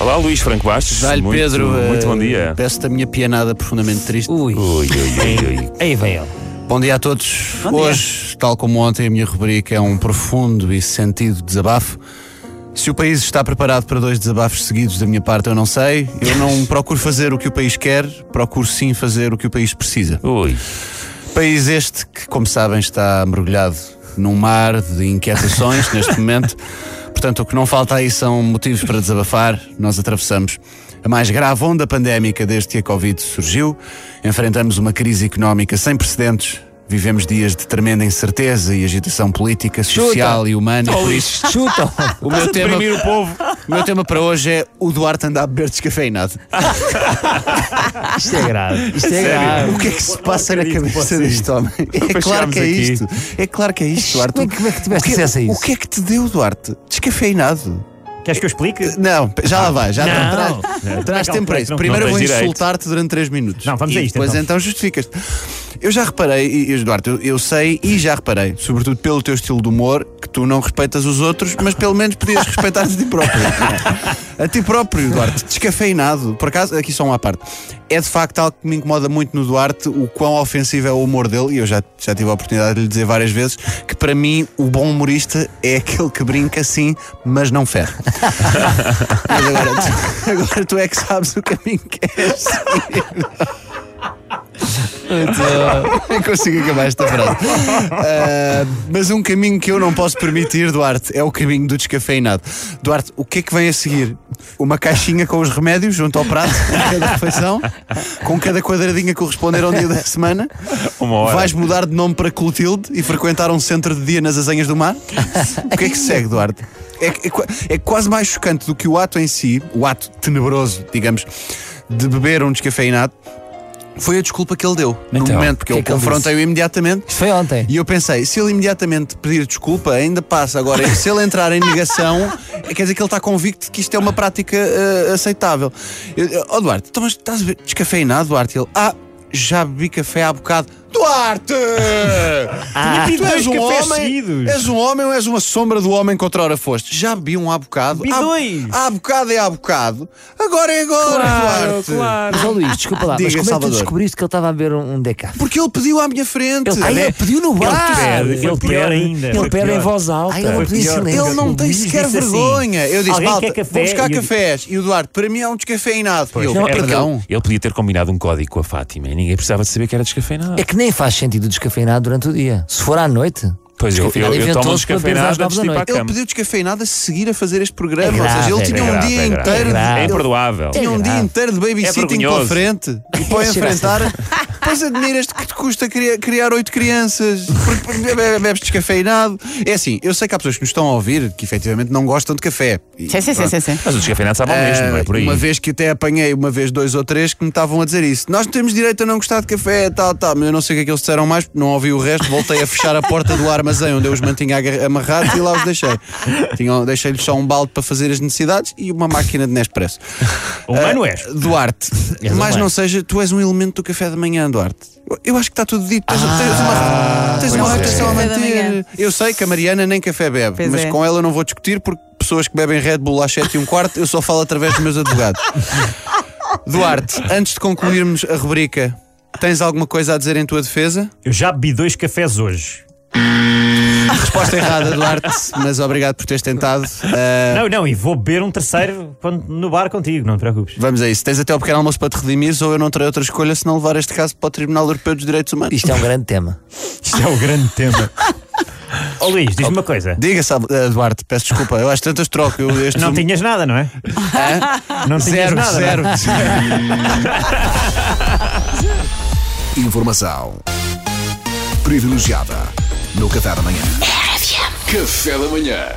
Olá, Luís Franco Bastos. Dá-lhe, muito, Pedro. Muito bom eh, dia. Peço-te a minha pianada profundamente triste. Ui. Ui, ui, ui, ui. Aí vem ele. Bom dia a todos. Bom dia. Hoje, tal como ontem, a minha rubrica é um profundo e sentido desabafo. Se o país está preparado para dois desabafos seguidos da minha parte, eu não sei. Eu não procuro fazer o que o país quer, procuro sim fazer o que o país precisa. Ui. País este que, como sabem, está mergulhado num mar de inquietações neste momento. Portanto, o que não falta aí são motivos para desabafar. Nós atravessamos a mais grave onda pandémica desde que a Covid surgiu. Enfrentamos uma crise económica sem precedentes. Vivemos dias de tremenda incerteza e agitação política, social e humana. Por isso, Chuta! o meu, tema, o povo. o meu tema para hoje é o Duarte anda a beber descafeinado. Isto é grave. Isto é grave. O que é que se passa na cabeça deste homem? É claro que é isto. É claro que é isto, Duarte. Como é que- como é que tiveste que- acesso a isso? O que é que te deu, Duarte? Descafeinado. Queres que eu explique? Não, já lá vai, já Não. traz, Não. traz tempo para isso. Primeiro eu vou insultar-te durante 3 minutos. Não, vamos e a isto, Depois então. então, justificas-te. Eu já reparei, e, e, Duarte, eu, eu sei e já reparei, sobretudo pelo teu estilo de humor, que tu não respeitas os outros, mas pelo menos podias respeitar-te a ti próprio. a ti próprio, Duarte, descafeinado. Por acaso, aqui só uma parte. É de facto algo que me incomoda muito no Duarte, o quão ofensivo é o humor dele, e eu já, já tive a oportunidade de lhe dizer várias vezes, que para mim o bom humorista é aquele que brinca sim, mas não ferra. mas agora, tu, agora tu é que sabes o caminho que és. Nem consigo acabar esta frase. Ah, mas um caminho que eu não posso permitir, Duarte, é o caminho do descafeinado. Duarte, o que é que vem a seguir? Uma caixinha com os remédios junto ao prato, com cada refeição, com cada quadradinha corresponder ao dia da semana. Uma hora. Vais mudar de nome para Clotilde e frequentar um centro de dia nas Azenhas do Mar? O que é que segue, Duarte? É, é é quase mais chocante do que o ato em si, o ato tenebroso, digamos, de beber um descafeinado. Foi a desculpa que ele deu no Então, momento, porque que eu é confrontei-o imediatamente Isto foi ontem. e eu pensei, se ele imediatamente pedir desculpa, ainda passa. Agora, se ele entrar em negação, quer dizer que ele está convicto de que isto é uma prática eh, aceitável. Eu- Ó Duarte, então, estás a ver descafeinado, Duarte? Ele, ah, já bebi café há bocado. Duarte! Tinha pedido tu és um homem, seguidos. és um homem ou és uma sombra do homem que outrora foste? Já bebi um há bocado. Bebi dois. Há bocado é há bocado. Agora é agora, Duarte. Mas, ó Luís, desculpa lá, Diga, mas como é que tu Salvador. descobriste que ele estava a beber um, um decaf? Porque ele pediu à minha frente. Ele, ah, ele pediu no bar. pede, ele pede ainda. Ele pede em voz alta. Ai, ele pior. Ele não tem sequer disse assim, vergonha. eu disse, "Alguém malta, quer café?" vou buscar E eu cafés. E o Duarte, para mim é um descafeinado. e eu, Não, é perdão. ele, ele podia ter combinado um código com a Fátima e ninguém precisava de saber que era descafeinado. É que nem faz sentido o descafeinado durante o dia. Se for à noite. Pois eu, eu, eu tomo para descafeinado antes de ir para a noite. Ele cama. pediu descafeinado a seguir a fazer este programa. É Ou seja, ele grave, tinha é um grave, dia é grave. inteiro. É grave. É imperdoável. Tinha um dia grave. inteiro de babysitting pela frente e põe a Cheira a enfrentar. Pois admiras-te que te custa criar, criar oito crianças porque bebe- bebes descafeinado. É assim, eu sei que há pessoas que nos estão a ouvir que efetivamente não gostam de café. E, Sim, sim, sim, sim, sim. Mas o descafeinado sabe ao mesmo, não é por aí. Uma vez que até apanhei, uma vez dois ou três que me estavam a dizer isso. Nós não temos direito a não gostar de café, tal, tal. Mas eu não sei o que é que eles disseram mais, porque não ouvi o resto. Voltei a fechar a porta do armazém onde eu os mantinha amarrados e lá os deixei. Tinham- Deixei-lhes só um balde para fazer as necessidades e uma máquina de Nespresso. Humano Ah, és. Duarte, És mais humano. não seja, tu és um elemento do café da manhã, Duarte. Eu- acho que está tudo dito. Tens, tens uma, tens uma é. reputação a manter. Eu sei que a Mariana nem café bebe, Pois mas é. com ela eu não vou discutir porque pessoas que bebem Red Bull às 7 e um quarto eu só falo através dos meus advogados. Duarte, antes de concluirmos a rubrica, tens alguma coisa a dizer em tua defesa? Eu já bebi dois cafés hoje. Resposta errada, Duarte, mas obrigado por teres tentado. Ah, Não, não, e vou beber um terceiro quando- no bar contigo, não te preocupes. Vamos a isso. Tens até o pequeno almoço para te redimires ou eu não terei outra escolha se não levar este caso para o Tribunal Europeu dos Direitos Humanos. Isto é um grande tema. Isto é o grande tema. Ó Luís, diz-me uma coisa. Diga, sabe, ah, Duarte, peço desculpa, eu acho tantas troco. Eu, este Não tinhas nada, não é? Hã? Não tinhas Zero, nada. zero. não é? Informação privilegiada no Café da Manhã. Café da manhã.